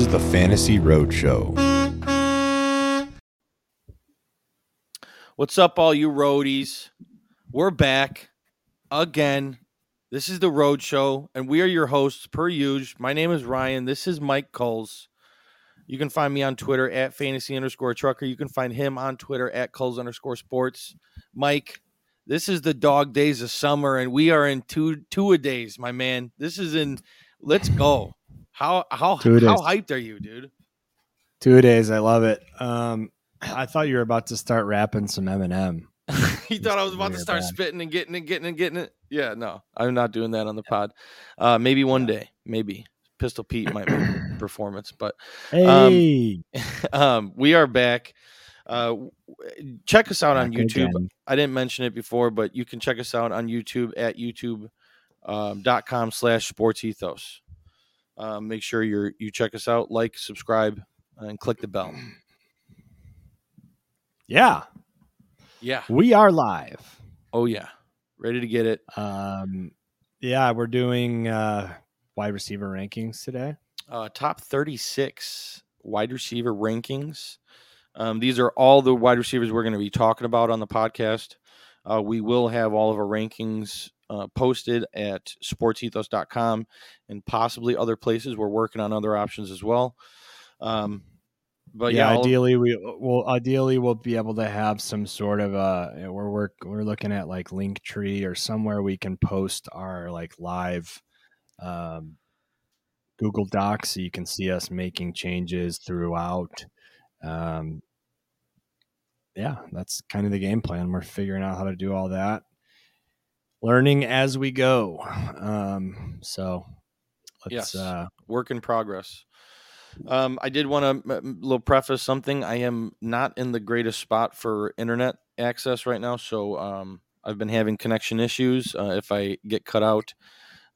This is the Fantasy Roadshow. What's up, all you roadies? We're back again. This is the Road Show, and we are your hosts per usual. My name is Ryan. This is Mike Kulz. You can find me on Twitter at fantasy underscore trucker. You can find him on Twitter at Kulz underscore sports. Mike, this is the dog days of summer, and we are in two two a days, my man. This is in. Let's go. How how how Two-a-days. hyped are you, dude? Two days. I love it. Um, I thought you were about to start rapping some Eminem. he thought I was about to start bad. spitting and getting it, getting it, getting it. Yeah, no, I'm not doing that on the pod. Uh, maybe one day, maybe Pistol Pete might make a performance, but Hey, um, we are back. Uh, check us out on YouTube. again. I didn't mention it before, but you can check us out on YouTube at youtube um, dot com slash sports ethos. Um, make sure you're you check us out, like, subscribe, and click the bell. Yeah, Yeah. we are live. Oh yeah. Ready to get it. Um, yeah, we're doing uh, wide receiver rankings today. uh, top 36 wide receiver rankings. Um, these are all the wide receivers we're going to be talking about on the podcast. Uh, we will have all of our rankings uh, posted at sportsethos.com and possibly other places. We're working on other options as well. Um, but yeah, yeah, ideally we will ideally we'll be able to have some sort of uh we're work we're looking at like Linktree or somewhere we can post our like live um Google Docs so you can see us making changes throughout. Um yeah, that's kind of the game plan. We're figuring out how to do all that. Learning as we go. Um so let's Yes. uh work in progress. Um, I did want to little preface something. I am not in the greatest spot for internet access right now, so um, I've been having connection issues. Uh, if I get cut out,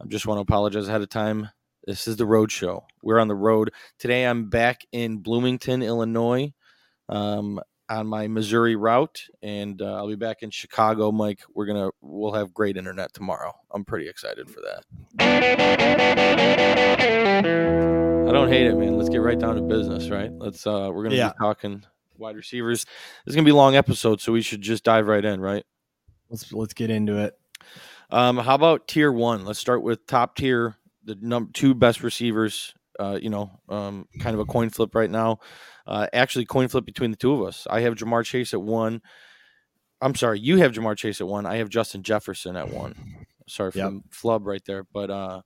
I just want to apologize ahead of time. This is the road show. We're on the road today. I'm back in Bloomington, Illinois, um, on my Missouri route, and uh, I'll be back in Chicago. Mike, we're gonna we'll have great internet tomorrow. I'm pretty excited for that. I don't hate it, man. Let's get right down to business, right? Let's uh we're gonna Yeah. be talking wide receivers. This is gonna be a long episode, so we should just dive right in, right? let's let's get into it. Um, how about tier one? Let's start with top tier, the number two best receivers. Uh, you know, um, kind of a coin flip right now. Uh, actually, coin flip between the two of us. I have Ja'Marr Chase at one. I'm sorry, you have Ja'Marr Chase at one. I have Justin Jefferson at one. Sorry for Yep. the flub right there, but uh,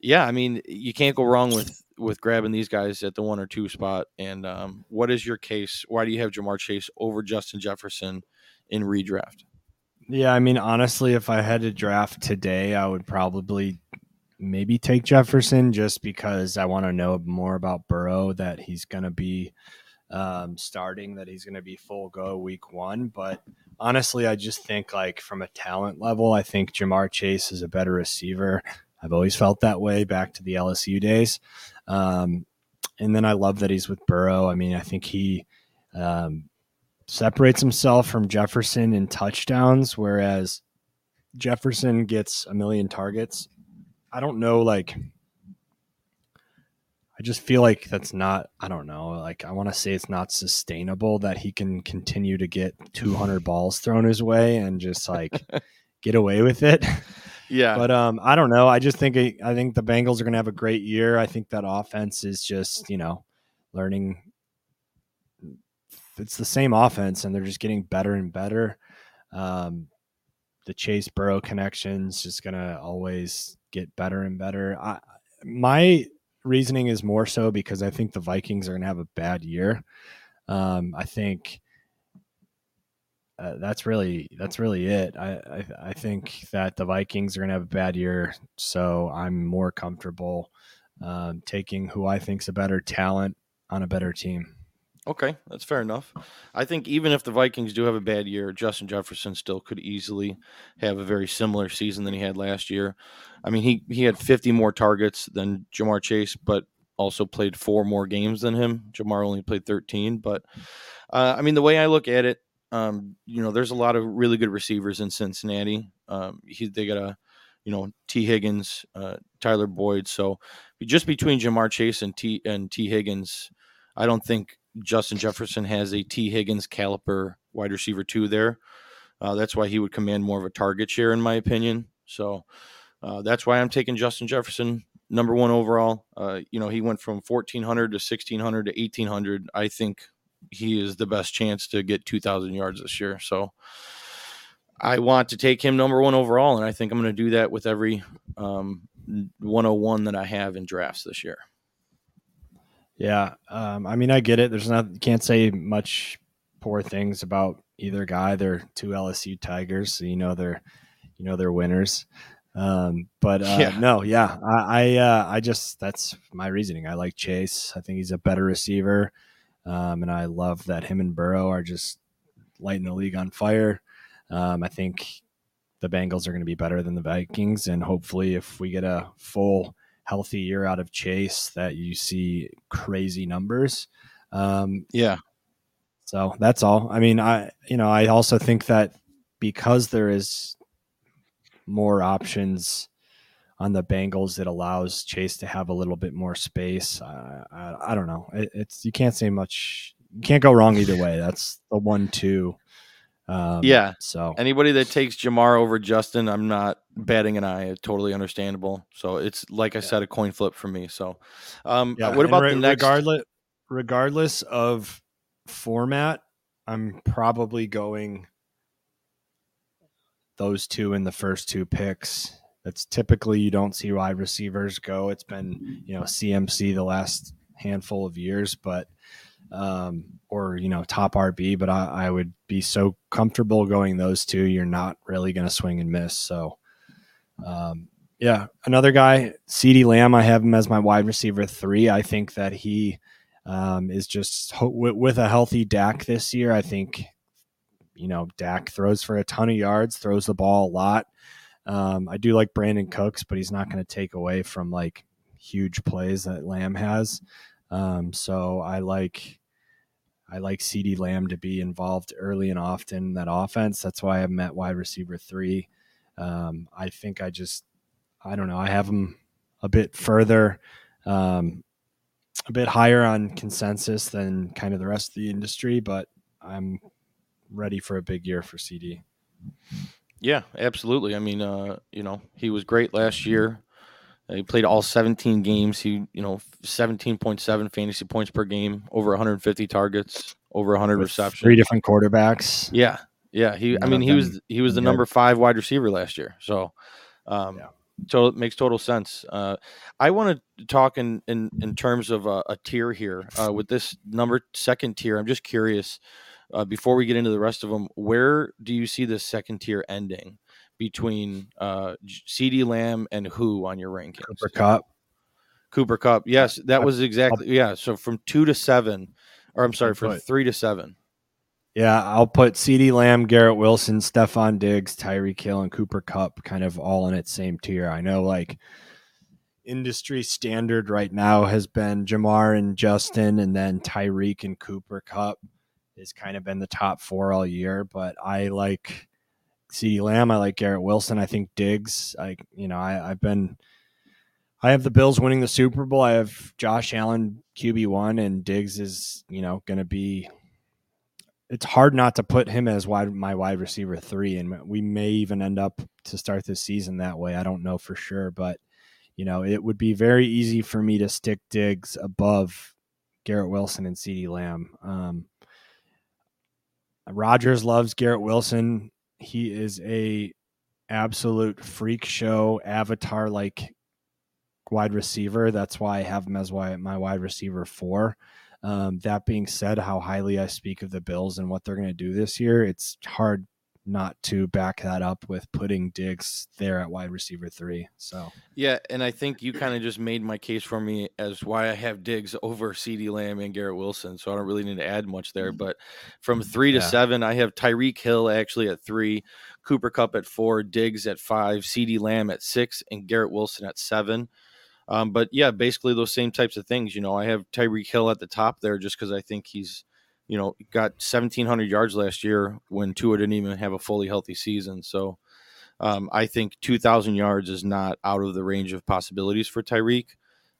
yeah, I mean, you can't go wrong with with grabbing these guys at the one or two spot. And um, what is your case? Why do you have Ja'Marr Chase over Justin Jefferson in redraft? Yeah, I mean, honestly, if I had to draft today, I would probably maybe take Jefferson just because I want to know more about Burrow that he's going to be um, starting, that he's going to be full go week one. But honestly, I just think, like, from a talent level, I think Ja'Marr Chase is a better receiver. I've always felt that way back to the LSU days. Um, and then I love that he's with Burrow. I mean, I think he. Um, separates himself from Jefferson in touchdowns, whereas Jefferson gets a million targets. I don't know, like, I just feel like that's not, I don't know, like, I want to say it's not sustainable that he can continue to get 200 balls thrown his way and just like get away with it. Yeah, But um, I don't know. I just think I think the Bengals are going to have a great year. I think that offense is just you know learning. It's the same offense, and they're just getting better and better. Um, the Chase Burrow connections just going to always get better and better. I, my reasoning is more so because I think the Vikings are going to have a bad year. Um, I think uh, that's really that's really it. I, I I think that the Vikings are going to have a bad year, so I'm more comfortable um, taking who I think's a better talent on a better team. Okay, that's fair enough. I think even if the Vikings do have a bad year, Justin Jefferson still could easily have a very similar season than he had last year. I mean, he he had 50 more targets than Ja'Marr Chase, but also played four more games than him. Ja'Marr only played 13, but uh, I mean, the way I look at it, um, you know, there's a lot of really good receivers in Cincinnati. Um, he, they got a, you know, Tee Higgins, uh, Tyler Boyd. So just between Ja'Marr Chase and T and Tee Higgins, I don't think Justin Jefferson has a Tee Higgins caliper wide receiver two there. Uh, that's why he would command more of a target share, in my opinion. So uh, that's why I'm taking Justin Jefferson number one overall. Uh, you know, he went from 1400 to 1600 to 1800. I think he is the best chance to get 2,000 yards this year. So I want to take him number one overall, and I think I'm going to do that with every um, 101 that I have in drafts this year. Yeah, um, I mean, I get it. There's not can't say much poor things about either guy. They're two LSU Tigers, so you know they're you know they're winners. Um, but uh, yeah. no, yeah, I I, uh, I just that's my reasoning. I like Chase. I think he's a better receiver, um, and I love that him and Burrow are just lighting the league on fire. Um, I think the Bengals are going to be better than the Vikings, and hopefully, if we get a full healthy year out of Chase, that you see crazy numbers. Um, yeah. So that's all. I mean, I you know I also think that because there is more options on the Bengals, it allows Chase to have a little bit more space. I, I, I don't know. It, it's you can't say much. You can't go wrong either way. That's the one-two um, yeah. So anybody that takes Ja'Marr over Justin, I'm not batting an eye. Totally understandable. So it's like I yeah. said, a coin flip for me. So, um, yeah, what about re- the next? Regardless, regardless of format, I'm probably going those two in the first two picks. That's typically you don't see wide receivers go. It's been you know CMC the last handful of years, but um, or you know top RB, but I, I, would be so comfortable going those two. You're not really going to swing and miss. So, um, yeah, another guy, CeeDee Lamb. I have him as my wide receiver three. I think that he um, is just with a healthy Dak this year. I think you know Dak throws for a ton of yards, throws the ball a lot. Um, I do like Brandin Cooks, but he's not going to take away from like huge plays that Lamb has. Um, so I like I like CeeDee Lamb to be involved early and often in that offense. That's why I'm at wide receiver three. Um, I think I just I don't know. I have him a bit further, um, a bit higher on consensus than kind of the rest of the industry, but I'm ready for a big year for CeeDee. Yeah, absolutely. I mean, uh, you know, he was great last year. He played all 17 games. He, you know, 17.7 fantasy points per game, over 150 targets, over 100 With receptions. Three different quarterbacks. Yeah, yeah. He, None I mean, he was he was the good. number five wide receiver last year. So, um, yeah. so it makes total sense. Uh, I want to talk in in in terms of a, a tier here uh, with this number second tier. I'm just curious. Uh, before we get into the rest of them, where do you see the second tier ending? Between uh, CeeDee Lamb and who on your rankings? Cooper Kupp. Cooper Kupp. Yes, that was exactly yeah. So from two to seven, or I'm sorry, from three to seven. Yeah, I'll put CeeDee Lamb, Garrett Wilson, Stefon Diggs, Tyreek Hill, and Cooper Kupp kind of all in its same tier. I know like industry standard right now has been Ja'Marr and Justin, and then Tyreek and Cooper Kupp has kind of been the top four all year. But I like CeeDee Lamb. I like Garrett Wilson. I think Diggs. I you know I, I've been. I have the Bills winning the Super Bowl. I have Josh Allen QB one, and Diggs is you know going to be. It's hard not to put him as wide my wide receiver three, and we may even end up to start this season that way. I don't know for sure, but you know it would be very easy for me to stick Diggs above Garrett Wilson and CeeDee Lamb. Um, Rodgers loves Garrett Wilson. He is a absolute freak show avatar like wide receiver. That's why I have him as my wide receiver four. Um, that being said, how highly I speak of the Bills and what they're going to do this year, it's hard not to back that up with putting Diggs there at wide receiver three. So yeah, and I think you kind of just made my case for me as why I have Diggs over CeeDee Lamb and Garrett Wilson. So I don't really need to add much there. But from three to yeah. seven, I have Tyreek Hill actually at three, Cooper Kupp at four, Diggs at five, CeeDee Lamb at six, and Garrett Wilson at seven. Um, but yeah, basically those same types of things. You know, I have Tyreek Hill at the top there just because I think he's you know, got 1,700 yards last year when Tua didn't even have a fully healthy season. So, Um, I think 2,000 yards is not out of the range of possibilities for Tyreek.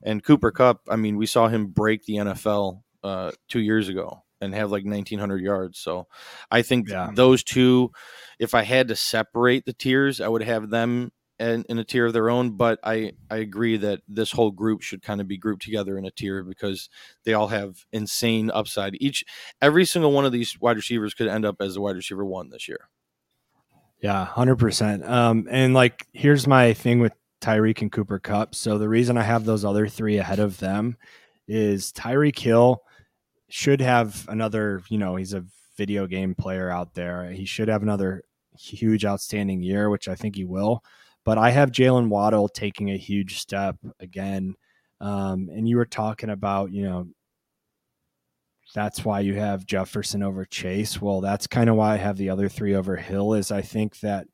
And Cooper Kupp, I mean, we saw him break the NFL uh, two years ago and have like 1,900 yards. So I think Yeah. those two, if I had to separate the tiers, I would have them in, in a tier of their own. But I, I agree that this whole group should kind of be grouped together in a tier because they all have insane upside. Each, every single one of these wide receivers could end up as a wide receiver one this year. Yeah, hundred percent. Um, and like, here's my thing with Tyreek and Cooper Kupp. So the reason I have those other three ahead of them is Tyreek Hill should have another. You know, he's a video game player out there. He should have another huge, outstanding year, which I think he will. But I have Jaylen Waddle taking a huge step again. Um, and you were talking about, you know, that's why you have Jefferson over Chase. Well, that's kind of why I have the other three over Hill. Is I think that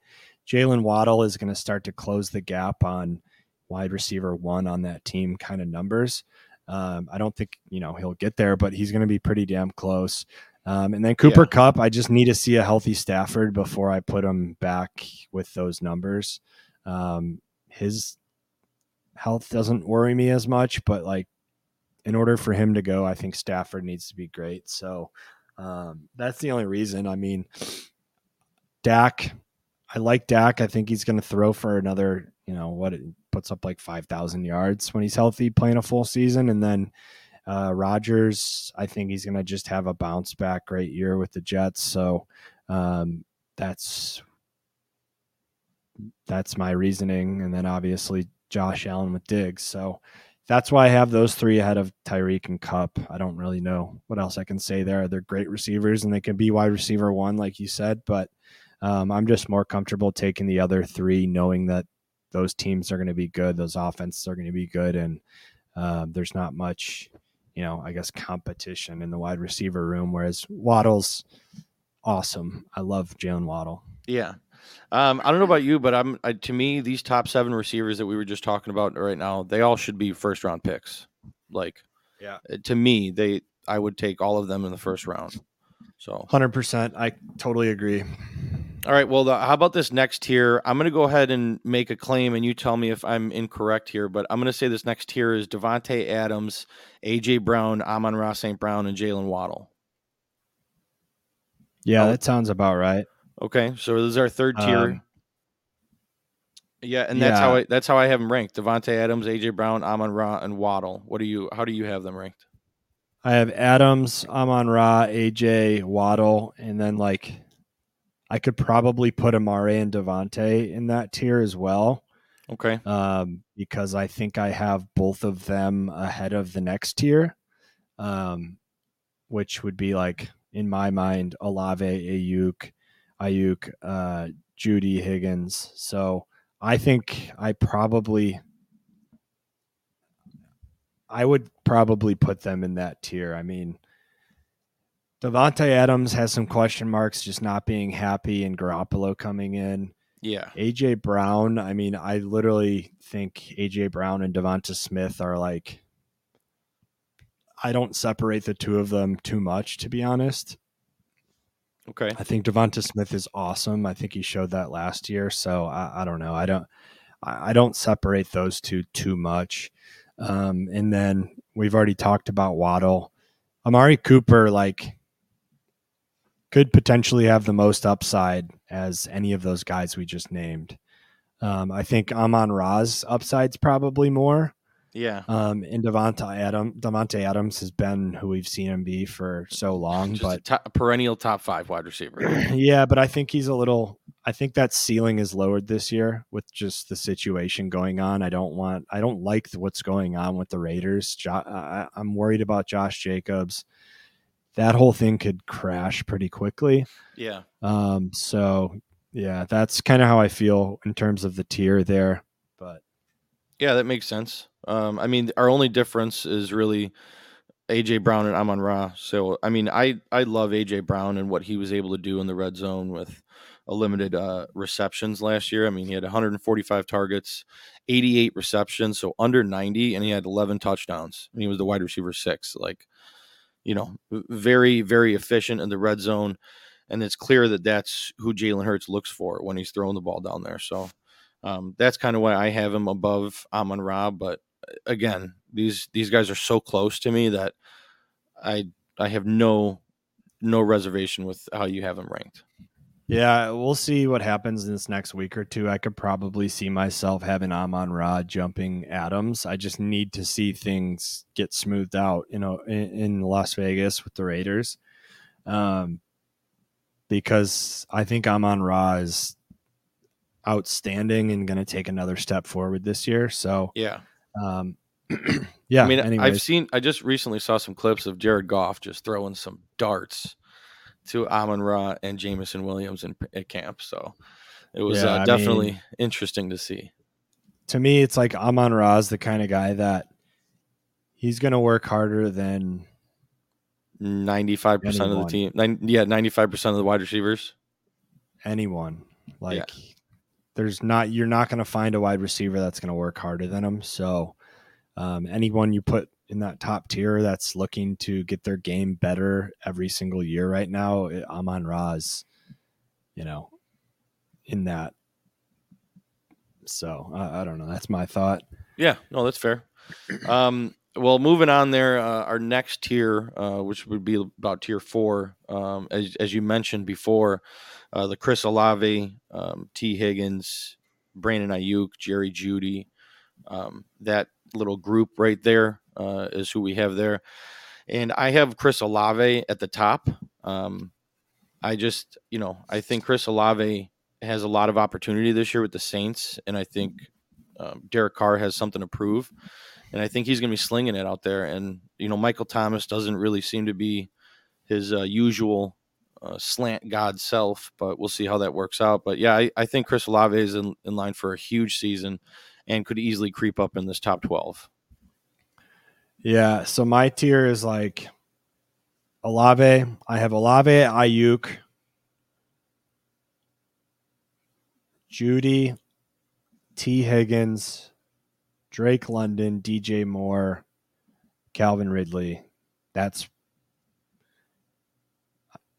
Jaylen Waddle is going to start to close the gap on wide receiver one on that team kind of numbers. Um, I don't think you know he'll get there, but he's going to be pretty damn close. Um, and then Cooper Yeah. Cup, I just need to see a healthy Stafford before I put him back with those numbers. Um, his health doesn't worry me as much, but like in order for him to go, I think Stafford needs to be great. So um, that's the only reason. I mean, Dak, I like Dak. I think he's going to throw for another, you know, what it puts up like 5,000 yards when he's healthy, playing a full season. And then uh, Rodgers, I think he's going to just have a bounce back great year with the Jets. So um, that's that's my reasoning. And then obviously Josh Allen with Diggs. So that's why I have those three ahead of Tyreek and Kupp. I don't really know what else I can say there. They're great receivers and they can be wide receiver one, like you said, but um, I'm just more comfortable taking the other three, knowing that those teams are going to be good, those offenses are going to be good, and um, there's not much, you know, I guess competition in the wide receiver room. Whereas Waddle's awesome. I love Jaylen Waddle. Yeah. Um, I don't know about you, but I'm I, to me these top seven receivers that we were just talking about right now, they all should be first round picks. Like, Yeah. uh, to me, they I would take all of them in the first round. So, Hundred percent. I totally agree. all right. Well, the, how about this next tier? I'm going to go ahead and make a claim, and you tell me if I'm incorrect here. But I'm going to say this next tier is Davante Adams, AJ Brown, Amon Ra St. Brown, and Jaylen Waddle. Yeah, Oh. that sounds about right. Okay, so this is our third tier. Um, yeah, and that's how. I that's how I have them ranked: Davante Adams, AJ Brown, Amon Ra, and Waddle. What do you? How do you have them ranked? I have Adams, Amon Ra, AJ, Waddle, and then like I could probably put Amari and Devonte in that tier as well. Okay, Um, because I think I have both of them ahead of the next tier. Um, which would be like in my mind, Olave, Aiyuk, Aiyuk, uh, Jeudy Higgins. So I think I probably I would probably put them in that tier. I mean, Davante Adams has some question marks, just not being happy, and Garoppolo coming in. yeah, AJ Brown, I mean, I literally think AJ Brown and Devonta Smith are like I don't separate the two of them too much, to be honest. Okay, I think Devonta Smith is awesome. I think he showed that last year. So I, I don't know. I don't I don't separate those two too much. Um, and then we've already talked about Waddle. Amari Cooper, like, could potentially have the most upside as any of those guys we just named. Um, I think Amon Ra's upside's probably more. Yeah. Um, and Davante Adam Davante Adams has been who we've seen him be for so long, Just but a top, perennial top five wide receiver. yeah, but I think he's a little. I think that ceiling is lowered this year with just the situation going on. I don't want. I don't like what's going on with the Raiders. Jo- I, I'm worried about Josh Jacobs. That whole thing could crash pretty quickly. yeah, Um. So yeah, that's kind of how I feel in terms of the tier there. Yeah, that makes sense. Um, I mean, our only difference is really AJ Brown and Amon Ra. So, I mean, I I love AJ Brown and what he was able to do in the red zone with a limited uh, receptions last year. I mean, he had 145 targets, 88 receptions, so under 90, and he had 11 touchdowns. And he was the wide receiver six. Like, you know, very very efficient in the red zone. and it's clear that that's who Jalen Hurts looks for when he's throwing the ball down there. So um, that's kind of why I have him above Amon Ra. But uh, again, these these guys are so close to me that I I have no no reservation with how you have him ranked. Yeah, we'll see what happens in this next week or two. I could probably see myself having Amon Ra jumping Adams. I just need to see things get smoothed out, you know, in, in Las Vegas with the Raiders. Um, because I think Amon Ra is outstanding and going to take another step forward this year. So, Yeah. um, yeah, I mean, anyways. I've seen. I just recently saw some clips of Jared Goff just throwing some darts to Amon Ra and Jameson Williams in at camp. So it was Yeah, uh, definitely mean- interesting to see. to me, it's like Amon Ra is the kind of guy that he's going to work harder than Ninety-five percent of the team. Nine, yeah, ninety-five percent of the wide receivers. anyone. Like, there's not you're not going to find a wide receiver that's going to work harder than him. So, um, anyone you put in that top tier that's looking to get their game better every single year right now, it- Amon Ra is, you know, in that. So I, I don't know. That's my thought. Yeah, no, that's fair. Um, well, moving on there, uh, our next tier, uh, which would be about tier four, um, as, as you mentioned before, uh, the Chris Olave, um, Tee Higgins, Brandon Aiyuk, Jerry Jeudy, um, that little group right there uh, is who we have there. And I have Chris Olave at the top. Um, I just, you know, I think Chris Olave has a lot of opportunity this year with the Saints, and I think um, Derek Carr has something to prove, and I think he's going to be slinging it out there. And you know, Michael Thomas doesn't really seem to be his uh, usual uh, slant god self, but we'll see how that works out. But yeah, I, I think Chris Olave is in, in line for a huge season and could easily creep up in this top twelve. Yeah. So my tier is like Olave. I have Olave, Aiyuk, Jeudy, Tee Higgins, Drake London, DJ Moore, Calvin Ridley. That's.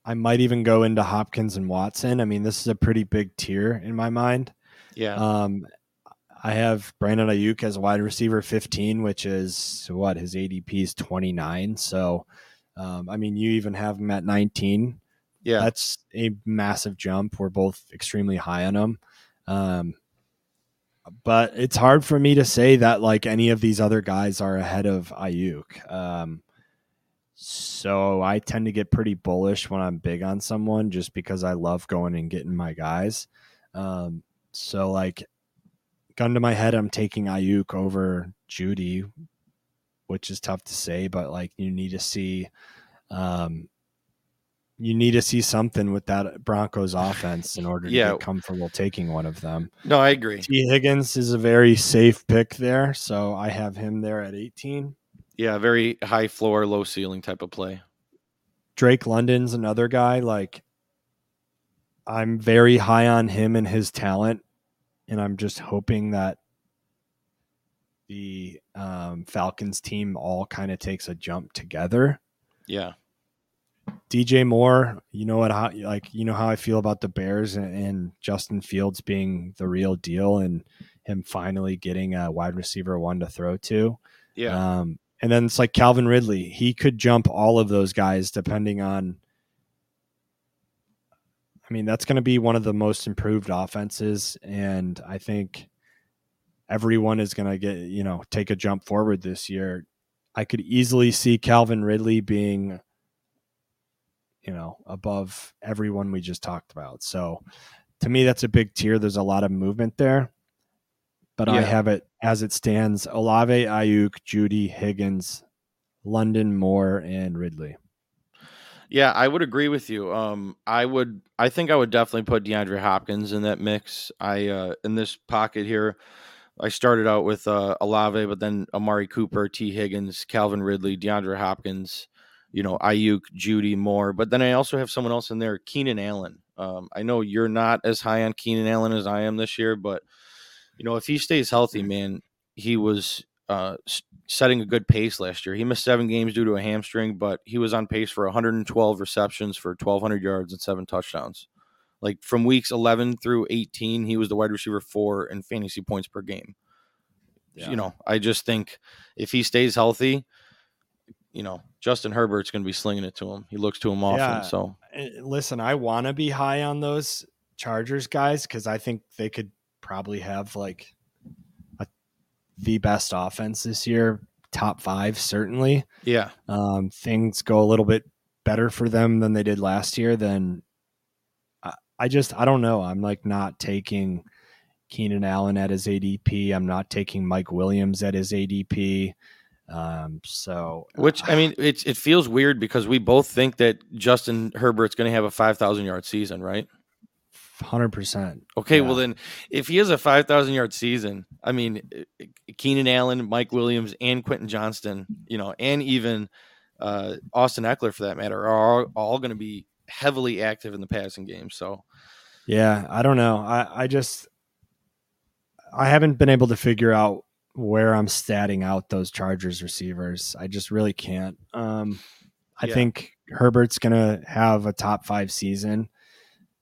I might even go into Hopkins and Watson. I mean, this is a pretty big tier in my mind. Yeah, Um, I have Brandon Aiyuk as wide receiver 15, which is what his ADP is 29. So, um, I mean, you even have him at 19. yeah, That's a massive jump. We're both extremely high on him. Um, but it's hard for me to say that like any of these other guys are ahead of Aiyuk. Um, so I tend to get pretty bullish when I'm big on someone just because I love going and getting my guys. Um, so like gun to my head, I'm taking Aiyuk over Jeudy, which is tough to say, but like you need to see um you need to see something with that Broncos offense in order to Yeah. get comfortable taking one of them. no, I agree. Tee Higgins is a very safe pick there, so I have him there at 18. Yeah, very high floor, low ceiling type of play. Drake London's another guy. Like, I'm very high on him and his talent, and I'm just hoping that the um, Falcons team all kind of takes a jump together. Yeah, DJ Moore, you know what? How like you know how I feel about the Bears and, and Justin Fields being the real deal, and him finally getting a wide receiver one to throw to. yeah, Um, and then it's like Calvin Ridley. He could jump all of those guys depending on. I mean, that's going to be one of the most improved offenses. And I think everyone is going to get, you know, take a jump forward this year. I could easily see Calvin Ridley being, you know, above everyone we just talked about. So to me, that's a big tier. There's a lot of movement there but I have it as it stands: Olave, Aiyuk, Jeudy, Higgins, London, Moore, and Ridley. Yeah, I would agree with you. Um, I would, I think I would definitely put DeAndre Hopkins in that mix. I uh, in this pocket here, I started out with uh, Olave, but then Amari Cooper, Tee Higgins, Calvin Ridley, DeAndre Hopkins, you know, Aiyuk, Jeudy, Moore. But then I also have someone else in there, Keenan Allen. Um, I know you're not as high on Keenan Allen as I am this year, but you know, if he stays healthy, man, he was uh, setting a good pace last year. He missed seven games due to a hamstring, but he was on pace for 112 receptions for 1,200 yards and seven touchdowns. Like from weeks 11 through 18, he was the wide receiver four in fantasy points per game. Yeah. You know, I just think if he stays healthy, you know, Justin Herbert's going to be slinging it to him. He looks to him often. Yeah. So listen, I want to be high on those Chargers guys because I think they could probably have like a, the best offense this year, top five certainly. Yeah. Um, things go a little bit better for them than they did last year. Then I, I just I don't know. I'm like not taking Keenan Allen at his ADP. I'm not taking Mike Williams at his ADP. Um, so, which I mean, it it feels weird because we both think that Justin Herbert's going to have a five thousand yard season, right? Hundred percent. Okay, yeah. well then, if he has a five thousand yard season, I mean, Keenan Allen, Mike Williams, and Quentin Johnston, you know, and even uh, Austin Ekeler for that matter, are all, all going to be heavily active in the passing game. So, yeah, I don't know. I I just I haven't been able to figure out where I'm statting out those Chargers receivers. I just really can't. Um, I yeah. think Herbert's going to have a top five season.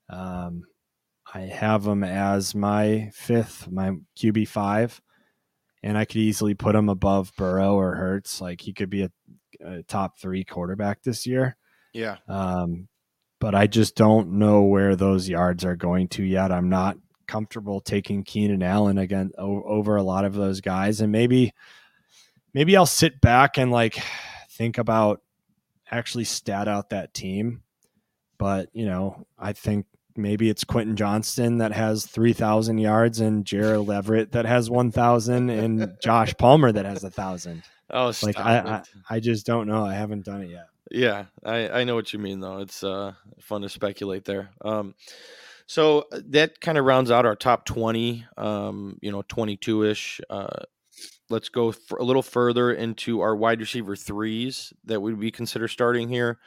Um, I have him as my fifth, my QB five, and I could easily put him above Burrow or Hurts. Like he could be a, a top three quarterback this year. Yeah. Um, but I just don't know where those yards are going to yet. I'm not comfortable taking Keenan Allen again over a lot of those guys, and maybe maybe I'll sit back and like think about actually stat out that team. But you know, I think maybe it's Quentin Johnston that has three thousand yards, and Gerald Everett that has one thousand, and Josh Palmer that has a thousand. Oh, like I, I, I just don't know. I haven't done it yet. Yeah, I, I know what you mean though. It's uh, fun to speculate there. Um, so uh, that kind of rounds out our top 20, um, you know, 22 ish. Uh, let's go a little further into our wide receiver threes that we would be consider starting here.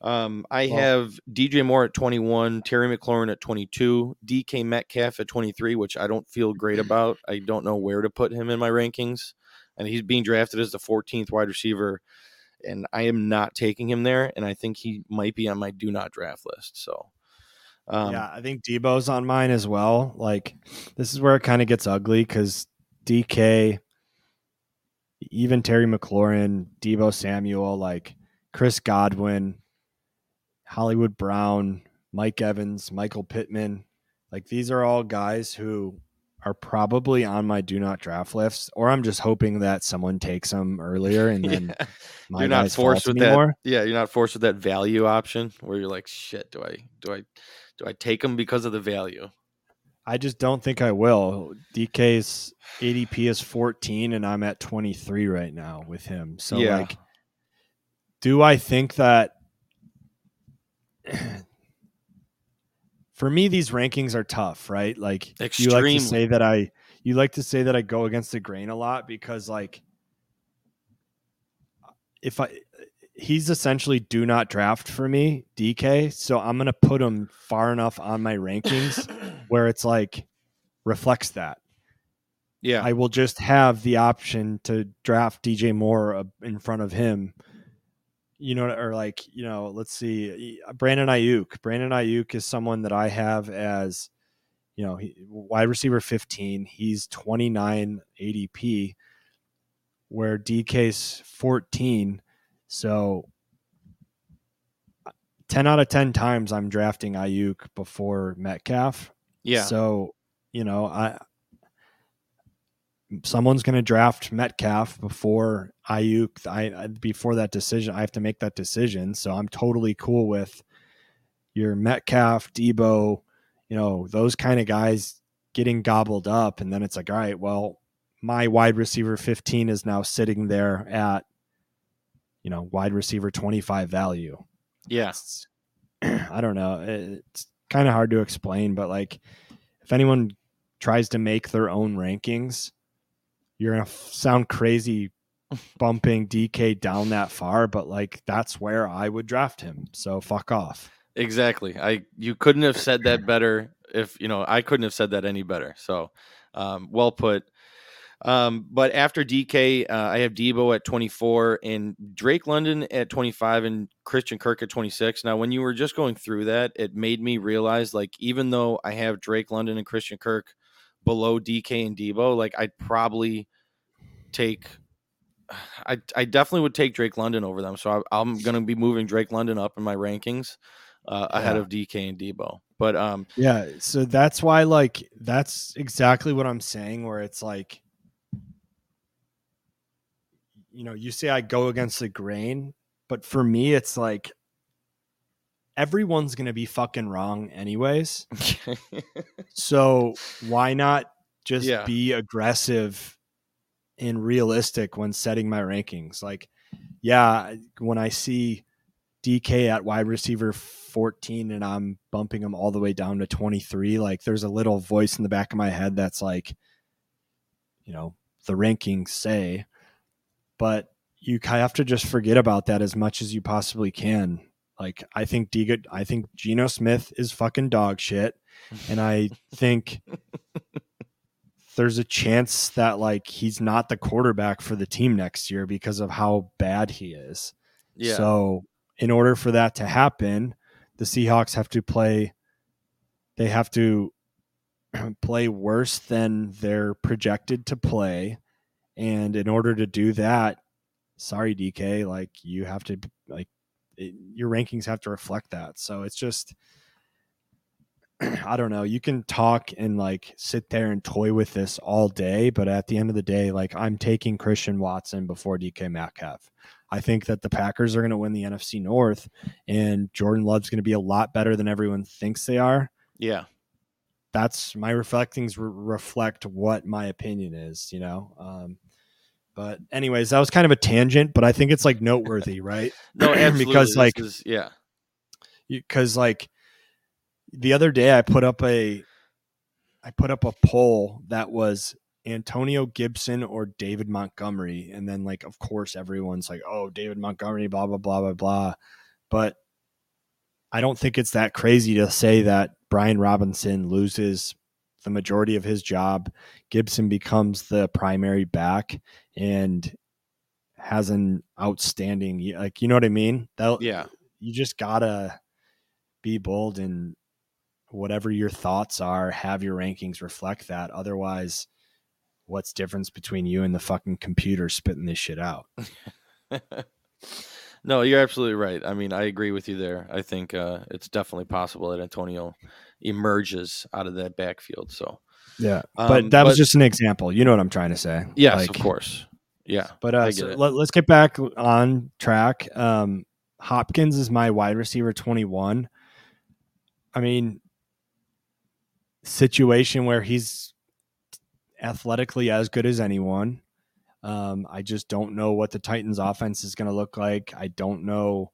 Um, I well, have DJ Moore at 21, Terry McLaurin at 22, DK Metcalf at 23, which I don't feel great about. I don't know where to put him in my rankings. And he's being drafted as the 14th wide receiver. And I am not taking him there. And I think he might be on my do not draft list. So um, yeah, I think Deebo's on mine as well. Like this is where it kind of gets ugly because DK, even Terry McLaurin, Deebo Samuel, like Chris Godwin, Hollywood Brown, Mike Evans, Michael Pittman, like these are all guys who are probably on my do not draft list, or I'm just hoping that someone takes them earlier and then yeah. you're not forced with anymore. that. Yeah, you're not forced with that value option where you're like, shit, do I do I do I take him because of the value? I just don't think I will. DK's ADP is 14 and I'm at 23 right now with him. So yeah. like do I think that for me these rankings are tough, right? Like Extremely. you like to say that I you like to say that I go against the grain a lot because like if I he's essentially do not draft for me, DK. So I'm gonna put him far enough on my rankings where it's like reflects that. Yeah, I will just have the option to draft DJ Moore in front of him. You know, or like you know, let's see, Brandon Aiyuk. Brandon Aiyuk is someone that I have as you know, wide receiver 15. He's 29 ADP, where DK's 14 so 10 out of 10 times I'm drafting Aiyuk before Metcalf. Yeah. So, you know, I someone's going to draft Metcalf before Aiyuk I before that decision, I have to make that decision. So I'm totally cool with your Metcalf, Deebo, you know, those kind of guys getting gobbled up and then it's like, all right, well, my wide receiver 15 is now sitting there at you know, wide receiver 25 value. Yes. Yeah. I don't know. It's kind of hard to explain, but like if anyone tries to make their own rankings, you're going to sound crazy bumping DK down that far, but like that's where I would draft him. So fuck off. Exactly. I you couldn't have said that better if, you know, I couldn't have said that any better. So, um, well put. Um, but after DK, uh, I have Deebo at 24 and Drake London at 25 and Christian Kirk at 26. Now, when you were just going through that, it made me realize like, even though I have Drake London and Christian Kirk below DK and Deebo, like, I'd probably take. I, I definitely would take Drake London over them. So I, am going to be moving Drake London up in my rankings uh, ahead Yeah. of DK and Deebo. But um, Yeah, so that's why like that's exactly what I'm saying where it's like you know, you say I go against the grain, but for me it's like everyone's going to be fucking wrong anyways. So why not just Yeah. be aggressive and realistic when setting my rankings? Like, yeah, when I see DK at wide receiver 14 and I'm bumping him all the way down to 23, like there's a little voice in the back of my head that's like, you know, the rankings say, but you have to just forget about that as much as you possibly can. Like, I think Diga, I think Geno Smith is fucking dog shit and I think there's a chance that like he's not the quarterback for the team next year because of how bad he is. yeah. So, in order for that to happen, the Seahawks have to play they have to play worse than they're projected to play. And in order to do that, sorry DK, like you have to like it, your rankings have to reflect that. So it's just I don't know. You can talk and like sit there and toy with this all day, but at the end of the day, like I'm taking Christian Watson before DK Metcalf. I think that the Packers are going to win the NFC North, and Jordan Love's going to be a lot better than everyone thinks they are. yeah. That's my reflectings re- reflect what my opinion is, you know. Um, but anyways, that was kind of a tangent, but I think it's like noteworthy, right? No, absolutely. because like is- yeah. because like the other day I put up a I put up a poll that was Antonio Gibson or David Montgomery and then like of course everyone's like oh David Montgomery blah blah blah blah blah but I don't think it's that crazy to say that Brian Robinson loses the majority of his job Gibson becomes the primary back and has an outstanding like you know what I mean that Yeah. you just gotta be bold and whatever your thoughts are, have your rankings reflect that. Otherwise, what's difference between you and the fucking computer spitting this shit out? no, you're absolutely right. I mean, I agree with you there. I think uh, it's definitely possible that Antonio emerges out of that backfield. So, Yeah, um, but that was just an example. You know what I'm trying to say? yes, Like, of course. Yeah. But uh, so let, us get back on track. Um, Hopkins is my wide receiver 21. I mean, situation where he's athletically as good as anyone. Um, I just don't know what the Titans' offense is going to look like. I don't know.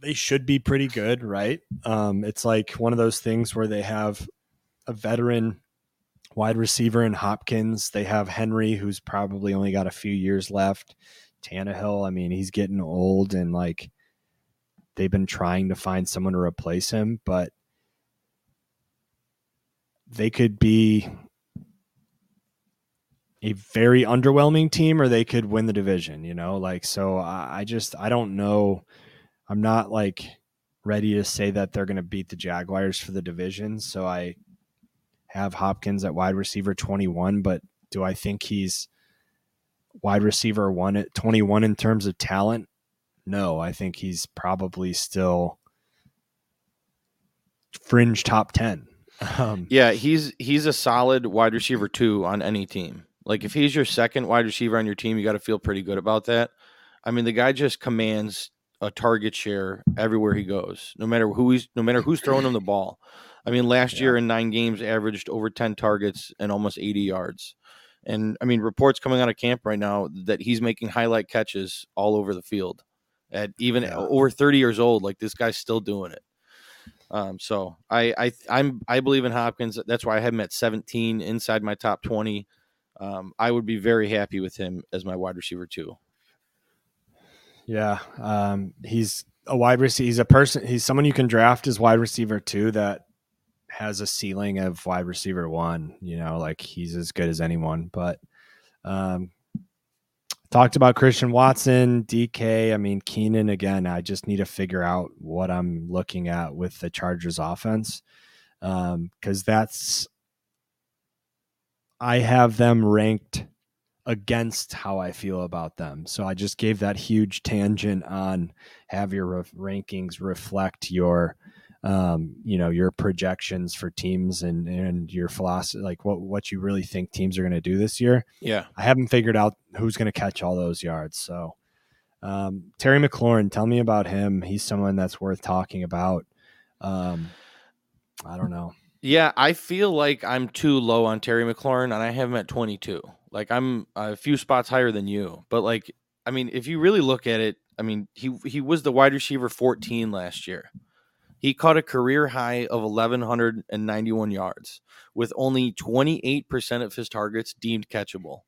They should be pretty good, right? Um, it's like one of those things where they have a veteran wide receiver in Hopkins. They have Henry, who's probably only got a few years left. Tannehill, I mean, he's getting old and like they've been trying to find someone to replace him, but they could be a very underwhelming team or they could win the division, you know? Like, so I, I just, I don't know. I'm not like ready to say that they're going to beat the Jaguars for the division. So I have Hopkins at wide receiver 21, but do I think he's wide receiver one at 21 in terms of talent? No, I think he's probably still fringe top 10. Um, Yeah, he's he's a solid wide receiver two on any team. Like if he's your second wide receiver on your team, you got to feel pretty good about that. I mean, the guy just commands a target share everywhere he goes, no matter who he's no matter who's throwing him the ball. I mean, last Yeah. year in nine games, averaged over ten targets and almost eighty yards. And I mean, reports coming out of camp right now that he's making highlight catches all over the field. At even Yeah. over thirty years old, like this guy's still doing it. Um, so I, I I'm I believe in Hopkins. That's why I have him at 17 inside my top 20. Um, I would be very happy with him as my wide receiver too. Yeah, um, he's a wide receiver. He's a person. He's someone you can draft as wide receiver too. That has a ceiling of wide receiver one. You know, like he's as good as anyone. But um, talked about Christian Watson, DK. I mean, Keenan again. I just need to figure out what I'm looking at with the Chargers offense because um, that's I have them ranked against how I feel about them. So I just gave that huge tangent on have your re- rankings reflect your um, you know, your projections for teams and and your philosophy like what what you really think teams are going to do this year. Yeah. I haven't figured out who's going to catch all those yards. So um, Terry McLaurin, tell me about him. He's someone that's worth talking about. Um, I don't know. Yeah, I feel like I'm too low on Terry McLaurin, and I have him at 22. Like I'm a few spots higher than you, but like I mean, if you really look at it, I mean, he he was the wide receiver 14 last year. He caught a career high of 1191 yards with only 28% of his targets deemed catchable.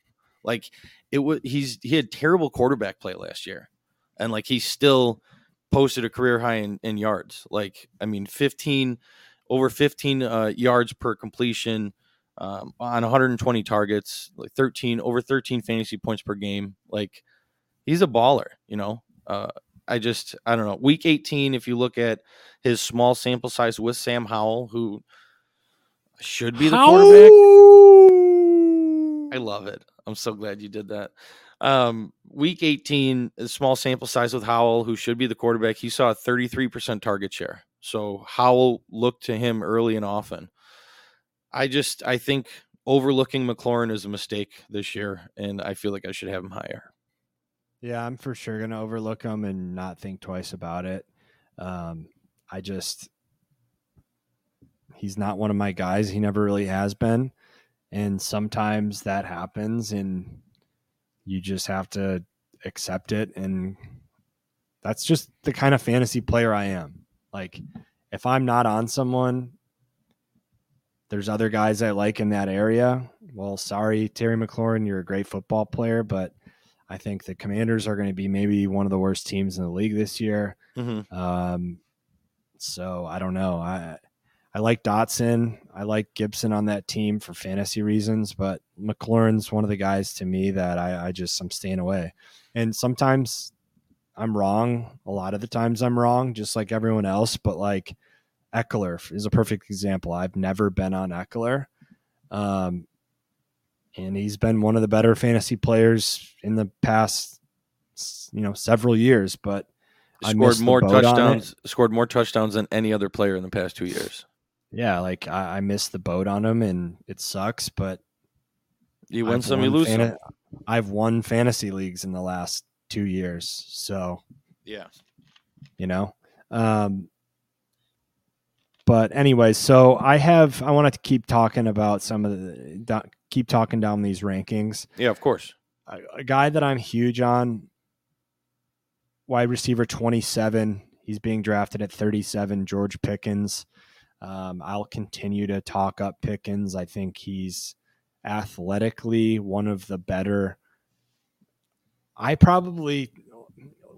Like it was he's he had terrible quarterback play last year. And like he still posted a career high in, in yards. Like I mean 15 over 15 uh, yards per completion um, on 120 targets, like 13 over 13 fantasy points per game. Like he's a baller, you know. Uh, I just I don't know. Week 18, if you look at his small sample size with Sam Howell, who should be the quarterback. I love it. I'm so glad you did that. Um, week 18, a small sample size with Howell, who should be the quarterback. He saw a 33% target share. So Howell looked to him early and often. I just I think overlooking McLaurin is a mistake this year, and I feel like I should have him higher. Yeah, I'm for sure gonna overlook him and not think twice about it. Um, I just he's not one of my guys. He never really has been, and sometimes that happens, and you just have to accept it. And that's just the kind of fantasy player I am. Like, if I'm not on someone, there's other guys I like in that area. Well, sorry, Terry McLaurin, you're a great football player, but I think the Commanders are going to be maybe one of the worst teams in the league this year. Mm-hmm. Um, so I don't know. I I like Dotson. I like Gibson on that team for fantasy reasons, but McLaurin's one of the guys to me that I, I just I'm staying away. And sometimes I'm wrong. A lot of the times I'm wrong, just like everyone else. But like Ekeler is a perfect example. I've never been on Ekeler. Um, and he's been one of the better fantasy players in the past, you know, several years. But I scored more boat on it. touchdowns. Scored more touchdowns than any other player in the past two years. Yeah, like I, I missed the boat on him, and it sucks. But You win I've some, you lose some. I've won fantasy leagues in the last two years, so Yeah. you know. Um, but anyway, so I have I wanted to keep talking about some of the keep talking down these rankings. Yeah, of course. a, a guy that I'm huge on, wide receiver 27. He's being drafted at 37, George Pickens. Um, I'll continue to talk up Pickens. I think he's athletically one of the better. I probably,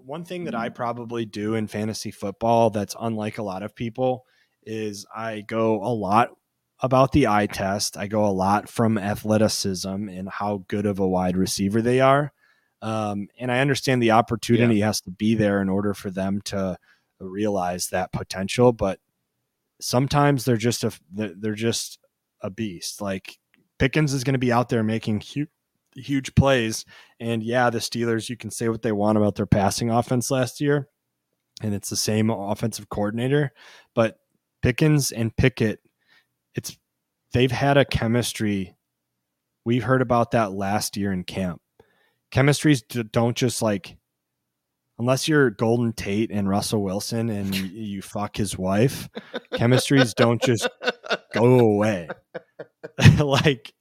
one thing that I probably do in fantasy football that's unlike a lot of people is I go a lot about the eye test. I go a lot from athleticism and how good of a wide receiver they are. Um, and I understand the opportunity has to be there in order for them to realize that potential. But sometimes they're just a they're they're just a beast. Like Pickens is going to be out there making huge huge plays. And yeah, the Steelers, you can say what they want about their passing offense last year, and it's the same offensive coordinator, but Pickens and Pickett, it's they've had a chemistry. We heard about that last year in camp. Chemistries don't just like unless you're Golden Tate and Russell Wilson and you, you fuck his wife. Chemistries don't just go away. like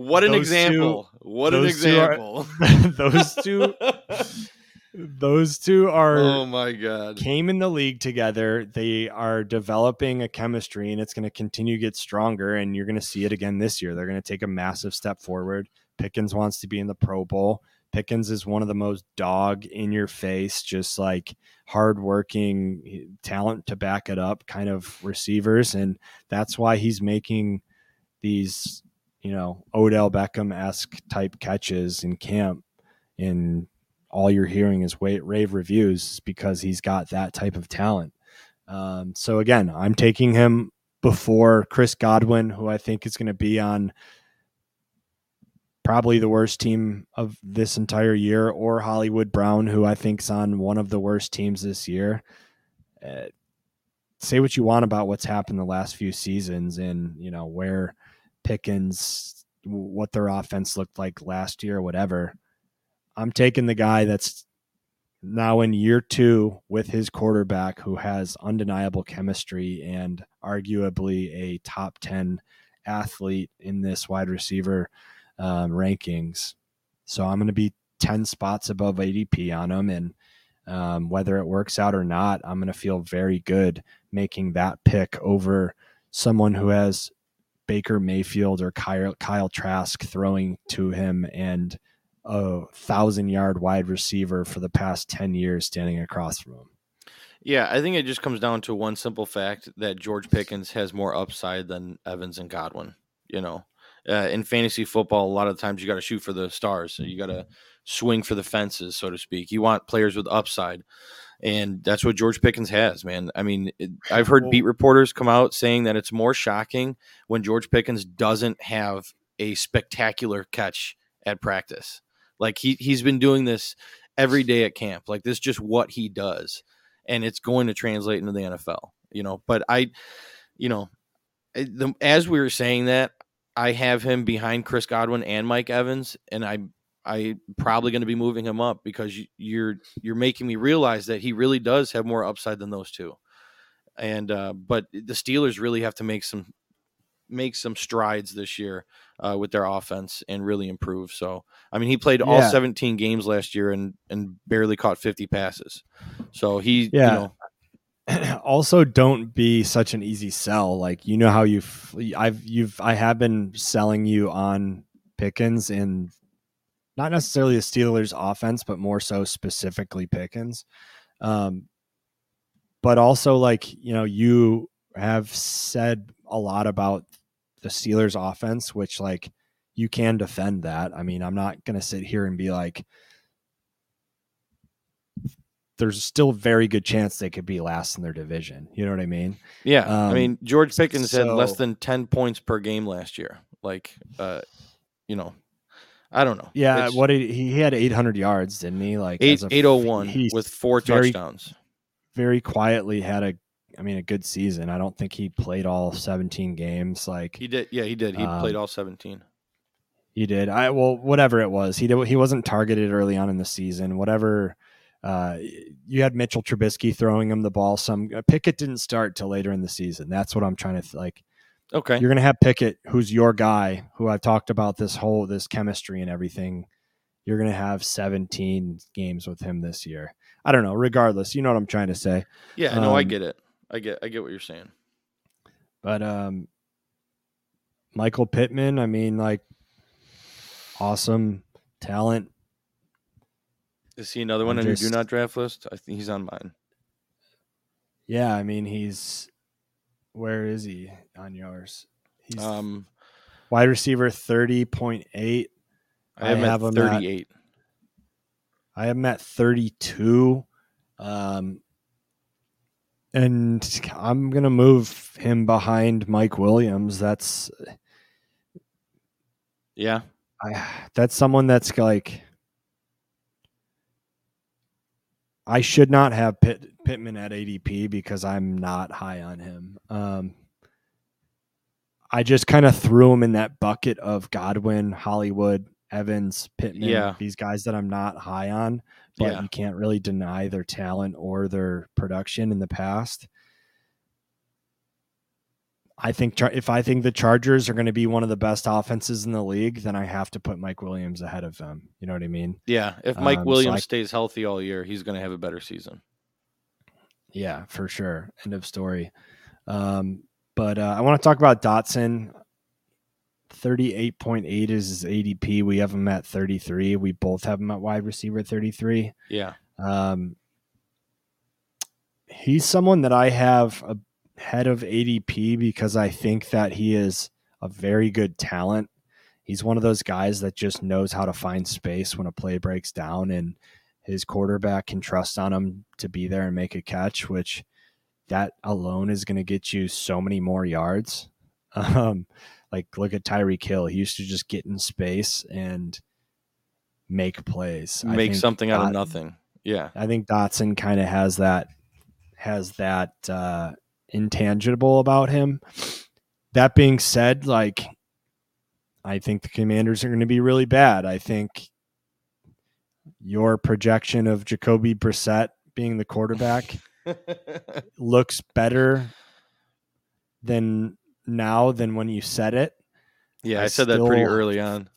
What an Those two- example. what an two are- example. those two those two are oh my god. came in the league together. They are developing a chemistry and it's going to continue to get stronger. And you're going to see it again this year. They're going to take a massive step forward. Pickens wants to be in the Pro Bowl. Pickens is one of the most dog in your face, just like hardworking eh, talent to back it up kind of receivers. And that's why he's making these, you know, Odell Beckham esque type catches in camp. And all you're hearing is wait, rave reviews because he's got that type of talent. Um, so again, I'm taking him before Chris Godwin, who I think is going to be on probably the worst team of this entire year, or Hollywood Brown, who I think's on one of the worst teams this year. Uh, say what you want about what's happened the last few seasons, and you know where Pickens, what their offense looked like last year, whatever. I'm taking the guy that's now in year two with his quarterback who has undeniable chemistry and arguably a top 10 athlete in this wide receiver um, rankings. So I'm going to be 10 spots above ADP on him. And um, whether it works out or not, I'm going to feel very good making that pick over someone who has Baker Mayfield or Kyle, Kyle Trask throwing to him and a thousand yard wide receiver for the past 10 years standing across from him. Yeah, I think it just comes down to one simple fact that George Pickens has more upside than Evans and Godwin. You know, uh, in fantasy football, a lot of times you got to shoot for the stars. So you got to swing for the fences, so to speak. You want players with upside, and that's what George Pickens has, man. I mean, it, I've heard beat reporters come out saying that it's more shocking when George Pickens doesn't have a spectacular catch at practice. Like he he's been doing this every day at camp. Like this is just what he does, and it's going to translate into the NFL. You know, but I, you know, the, as we were saying that, I have him behind Chris Godwin and Mike Evans, and I I probably going to be moving him up because you're you're making me realize that he really does have more upside than those two. And uh, but the Steelers really have to make some make some strides this year uh, with their offense and really improve. So I mean, he played all 17 games last year and and barely caught 50 passes. So he yeah. You know, also don't be such an easy sell. Like you know how you've I've you've I have been selling you on Pickens and not necessarily the Steelers offense, but more so specifically Pickens. Um, but also like, you know, you have said a lot about the Steelers offense, which like you can defend that. I mean, I'm not going to sit here and be like, there's still a very good chance they could be last in their division. You know what I mean? Yeah. Um, I mean, George Pickens so, had less than 10 points per game last year. Like, uh, you know, I don't know. Yeah. It's, what did, he had 800 yards, didn't he? Like, eight, 801 with four very, touchdowns. Very quietly had a, I mean, a good season. I don't think he played all 17 games. Like, he did. Yeah, he did. He um, played all 17. He did. I, well, whatever it was, he did, he wasn't targeted early on in the season. Whatever, uh, you had Mitchell Trubisky throwing him the ball. Some Pickett didn't start till later in the season. That's what I'm trying to th- like. Okay, you're gonna have Pickett, who's your guy, who I've talked about this whole this chemistry and everything. You're gonna have 17 games with him this year. I don't know. Regardless, you know what I'm trying to say. Yeah, no, um, I get it. I get I get what you're saying. But um, Michael Pittman, I mean, like, awesome talent is he another one on your do not draft list? I think he's on mine. Yeah, I mean he's where is he on yours? He's um wide receiver thirty point eight. I, I have him thirty eight. I have him at thirty two. Um and I'm gonna move him behind Mike Williams. That's yeah. I that's someone that's like I should not have Pitt, Pittman at ADP because I'm not high on him. Um, I just kind of threw him in that bucket of Godwin, Hollywood, Evans, Pittman, yeah. these guys that I'm not high on, but yeah. you can't really deny their talent or their production in the past. I think if I think the Chargers are going to be one of the best offenses in the league, then I have to put Mike Williams ahead of them. You know what I mean? Yeah. If Mike um, Williams so I, stays healthy all year, he's going to have a better season. Yeah, for sure. End of story. Um, but uh, I want to talk about Dotson. 38.8 is his ADP. We have him at 33. We both have him at wide receiver 33. Yeah. Um, he's someone that I have ahead of ADP because I think that he is a very good talent. He's one of those guys that just knows how to find space when a play breaks down, and his quarterback can trust on him to be there and make a catch, which that alone is going to get you so many more yards. Um, like look at Tyreek Hill. he used to just get in space and make plays, Make something out of nothing. Yeah. I think Dotson kind of has that has that uh, intangible about him. That being said, like I think the Commanders are going to be really bad. I think your projection of Jacoby Brissett being the quarterback looks better than now than when you said it. yeah, I I, said that pretty early on.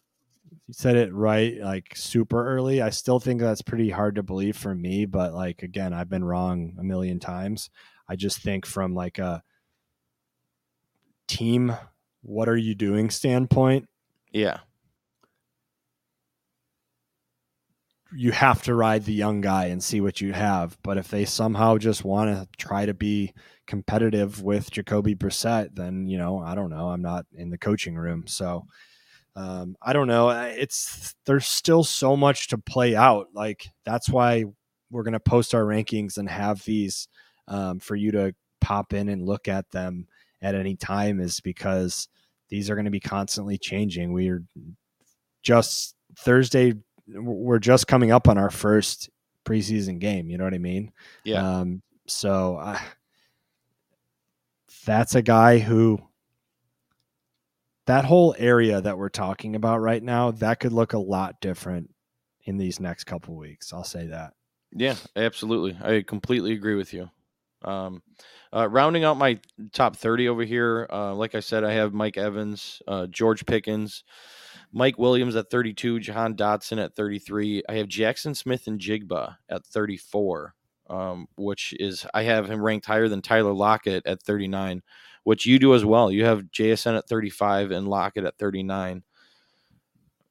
You said it right, like super early. I still think that's pretty hard to believe for me, but like again, I've been wrong a million times. I just think from like a team, what are you doing standpoint, Yeah. You have to ride the young guy and see what you have. But if they somehow just want to try to be competitive with Jacoby Brissett, then you know, I don't know. I'm not in the coaching room, so um, I don't know. It's there's still so much to play out. Like that's why we're gonna post our rankings and have these um, for you to pop in and look at them at any time. Is because these are going to be constantly changing. We're just Thursday we're just coming up on our first preseason game. You know what I mean? Yeah. Um, so uh, that's a guy who that whole area that we're talking about right now that could look a lot different in these next couple weeks. I'll say that. Yeah, absolutely. I completely agree with you. Um, uh, rounding out my top 30 over here, uh, like I said, I have Mike Evans, uh, George Pickens, Mike Williams at 32, Jahan Dotson at 33. I have Jaxon Smith-Njigba at 34, um, which is, I have him ranked higher than Tyler Lockett at 39, which you do as well. You have JSN at 35 and Lockett at 39.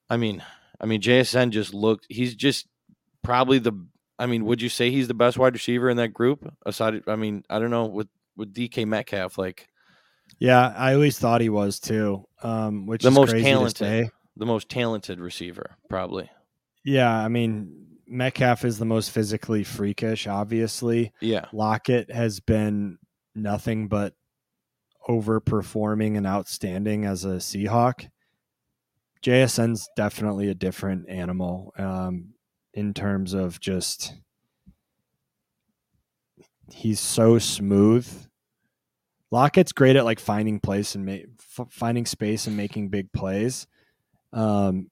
I mean, I mean, JSN just looked, he's just probably the I mean, would you say he's the best wide receiver in that group? Aside, I mean, I don't know with with DK Metcalf, like Yeah, I always thought he was too. Um, which The is most crazy talented. to say. the most talented receiver, probably. Yeah, I mean Metcalf is the most physically freakish. Obviously, Yeah, Lockett has been nothing but overperforming and outstanding as a Seahawk. JSN's definitely a different animal um, in terms of just he's so smooth. Lockett's great at like finding place and ma- f- finding space and making big plays, um,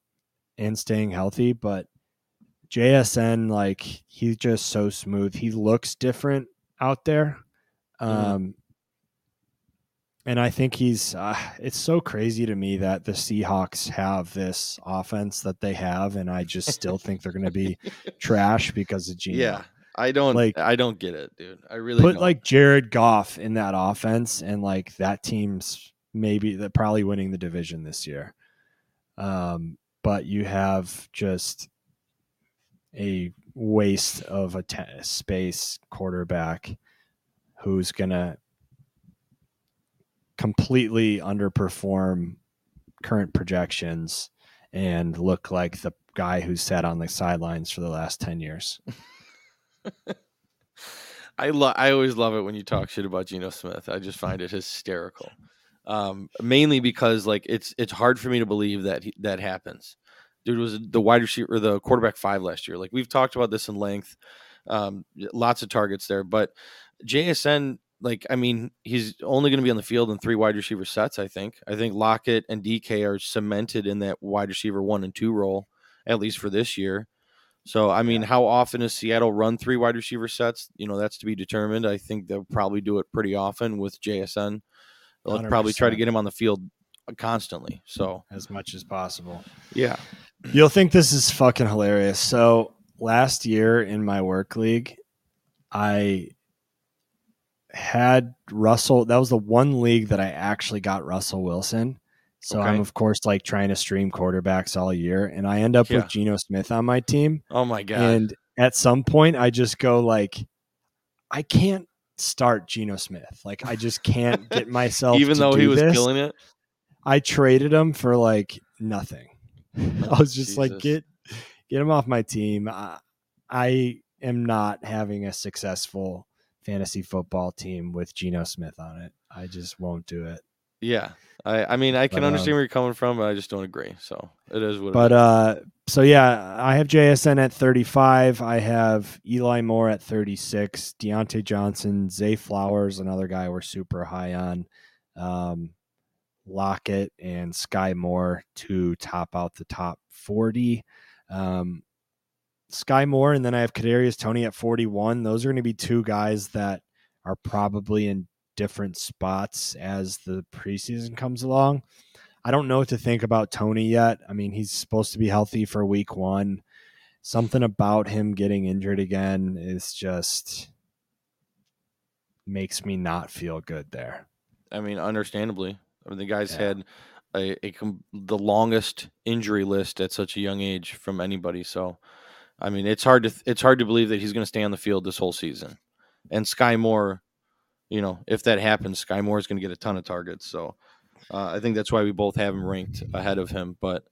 and staying healthy. But JSN, like he's just so smooth. He looks different out there. Um, and I think he's, uh, it's so crazy to me that the Seahawks have this offense that they have. And I just still think they're going to be trash because of Geno. yeah. I don't Like- I don't get it, dude. I really Put don't. like Jared Goff in that offense, and like that team's maybe they're probably winning the division this year. Um, but you have just a waste of a space quarterback who's gonna completely underperform current projections and look like the guy who sat on the sidelines for the last 10 years. I love. I always love it when you talk shit about Geno Smith. I just find it hysterical. Um, mainly because like it's it's hard for me to believe that he, that happens. Dude was the wide receiver, or the quarterback five last year. Like we've talked about this in length. Um, lots of targets there, but JSN, like I mean, he's only going to be on the field in three wide receiver sets. I think. I think Lockett and DK are cemented in that wide receiver one and two role at least for this year. So I mean, how often does Seattle run three wide receiver sets? You know, that's to be determined. I think they'll probably do it pretty often with JSN. They'll probably try to get him on the field uh, constantly. So As much as possible. yeah, You'll think this is fucking hilarious. So last year in my work league, I had Russell. That was the one league that I actually got Russell Wilson, So Okay. I'm of course like trying to stream quarterbacks all year, and I end up Yeah. with Geno Smith on my team. Oh my god. And at some point, I just go like, I can't start Geno Smith. Like I just can't get myself. Even though he was this. killing it. I traded him for like nothing. I was just like, get get him off my team. I, I am not having a successful fantasy football team with Geno Smith on it. I just won't do it. Yeah. I, I mean I can But, understand um, where you're coming from, but I just don't agree. So it is what But it is. uh so yeah, I have JSN at 35. I have Eli Moore at 36. Diontae Johnson, Zay Flowers, another guy we're super high on. Um, Lockett and Sky Moore to top out the top 40. Um, Sky Moore, and then I have Kadarius Toney at 41. Those are going to be two guys that are probably in different spots as the preseason comes along. I don't know what to think about Toney yet. I mean, he's supposed to be healthy for week one. Something about him getting injured again is just makes me not feel good there. I mean, understandably. I mean, the guy's Yeah. had a, a the longest injury list at such a young age from anybody. So, I mean, it's hard to it's hard to believe that he's going to stay on the field this whole season. And Sky Moore, you know, if that happens, Sky Moore is going to get a ton of targets. So, uh, I think that's why we both have him ranked ahead of him. But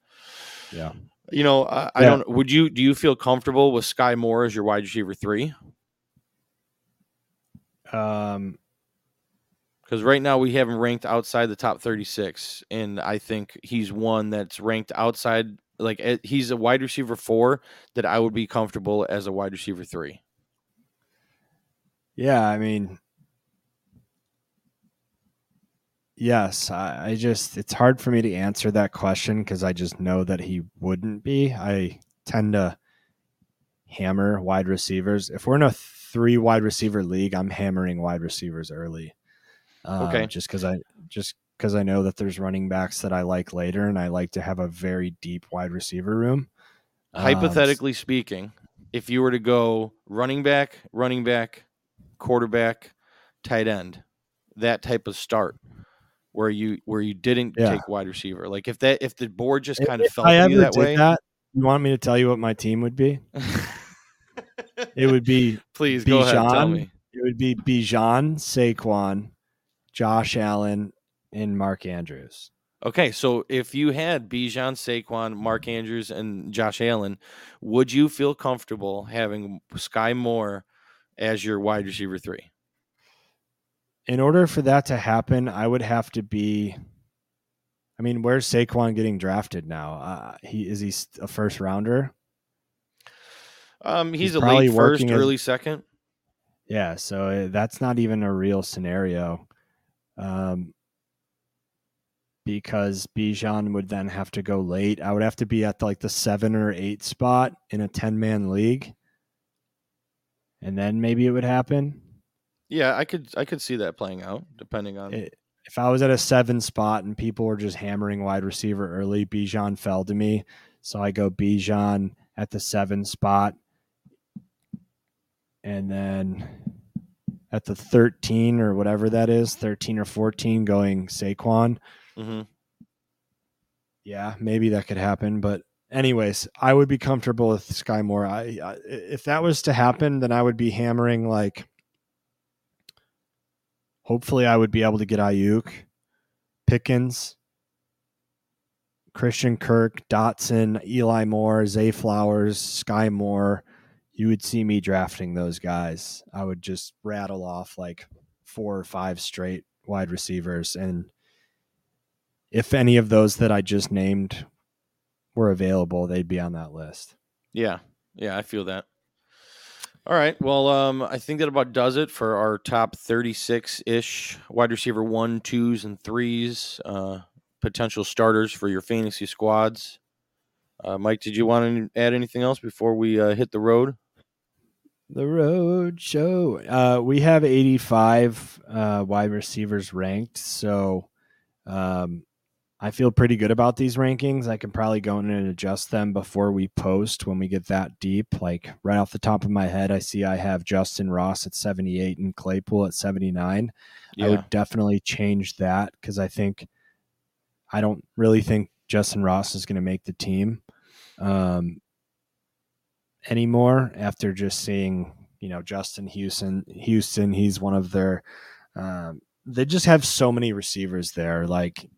Yeah. you know, I, I Yeah. don't. Would you do you feel comfortable with Sky Moore as your wide receiver three? Um, because right now we have him ranked outside the top 36 and i think he's one that's ranked outside like eh, he's a wide receiver four that i would be comfortable as a wide receiver three yeah, I mean, yes, I, I just, it's hard for me to answer that question because I just know that he wouldn't be. I tend to hammer wide receivers. If we're in a three wide receiver league, I'm hammering wide receivers early. Um, Okay. Just because I, just because I know that there's running backs that I like later and I like to have a very deep wide receiver room. Um, hypothetically speaking if you were to go running back running back quarterback tight end that type of start where you where you didn't Yeah. take wide receiver like if that if the board just If- kind of felt I ever you that did way that, you want me to tell you what my team would be? It would be please go ahead tell Bijan, me It would be Bijan, Saquon, Josh Allen, and Mark Andrews. Okay, so if you had Bijan, Saquon, Mark Andrews, and Josh Allen, would you feel comfortable having Sky Moore as your wide receiver three? In order for that to happen, I would have to be. I mean, where's Saquon getting drafted now? Uh, he is he a first rounder? Um, he's, He's a late first, early second. Yeah, so uh, that's not even a real scenario. Um, because Bijan would then have to go late. I would have to be at like the seven or eight spot in a 10 man league. And then maybe it would happen. Yeah, I could I could see that playing out depending on. It- if I was at a seven spot and people were just hammering wide receiver early, Bijan fell to me. So I go Bijan at the seven spot. And then at the 13 or whatever that is, 13 or 14, going Saquon. hmm Yeah, maybe that could happen. But, anyways, I would be comfortable with Sky Moore. I, I, if that was to happen, then I would be hammering like. Hopefully, I would be able to get Aiyuk, Pickens, Christian Kirk, Dotson, Eli Moore, Zay Flowers, Sky Moore. You would see me drafting those guys. I would just rattle off like four or five straight wide receivers. And if any of those that I just named were available, they'd be on that list. Yeah, yeah, I feel that. All right, well, um, I think that about does it for our top thirty-six ish wide receiver one, twos, and threes uh, potential starters for your fantasy squads. Uh, Mike, did you want to add anything else before we uh, hit the road? The road show. Uh, we have 85 uh, wide receivers ranked. So um, I feel pretty good about these rankings. I can probably go in and adjust them before we post when we get that deep. Like right off the top of my head, I see I have Justyn Ross at 78 and Claypool at 79. I would definitely change that because I think I don't really think Justyn Ross is going to make the team um, anymore after just seeing you know Justin Houston. Houston, he's one of their. Um, they just have so many receivers there. Like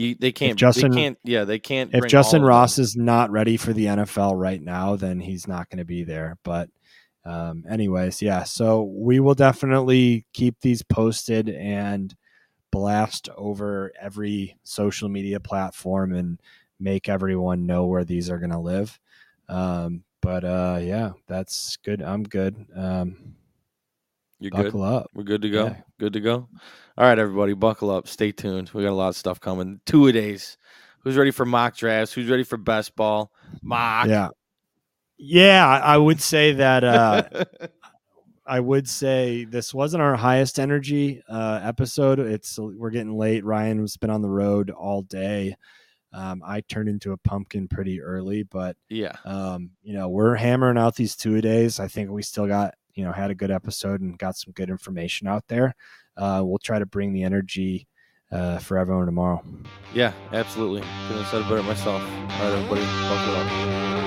You, they can't. Justin- they can't. Yeah, they can't. if Justyn Ross is not ready for the NFL right now, then he's not going to be there. But, um, anyways, yeah. So we will definitely keep these posted and blast over every social media platform and make everyone know where these are going to live. Um, but uh, yeah, that's good. I'm good. Um, You're good. buckle up. We're good to go. Yeah. Good to go. All right, everybody, buckle up. Stay tuned. We got a lot of stuff coming. Two a days. Who's ready for mock drafts? Who's ready for best ball? Mock. Yeah. Yeah, I I would say that. Uh, I would say this wasn't our highest energy uh, episode. It's we're getting late. Ryan has been on the road all day. Um, I turned into a pumpkin pretty early, but yeah. um, you know we're hammering out these two a days. I think we still got you know had a good episode and got some good information out there. Uh, we'll try to bring the energy uh, for everyone tomorrow. Yeah, absolutely. Couldn't have said it better myself. All right, everybody.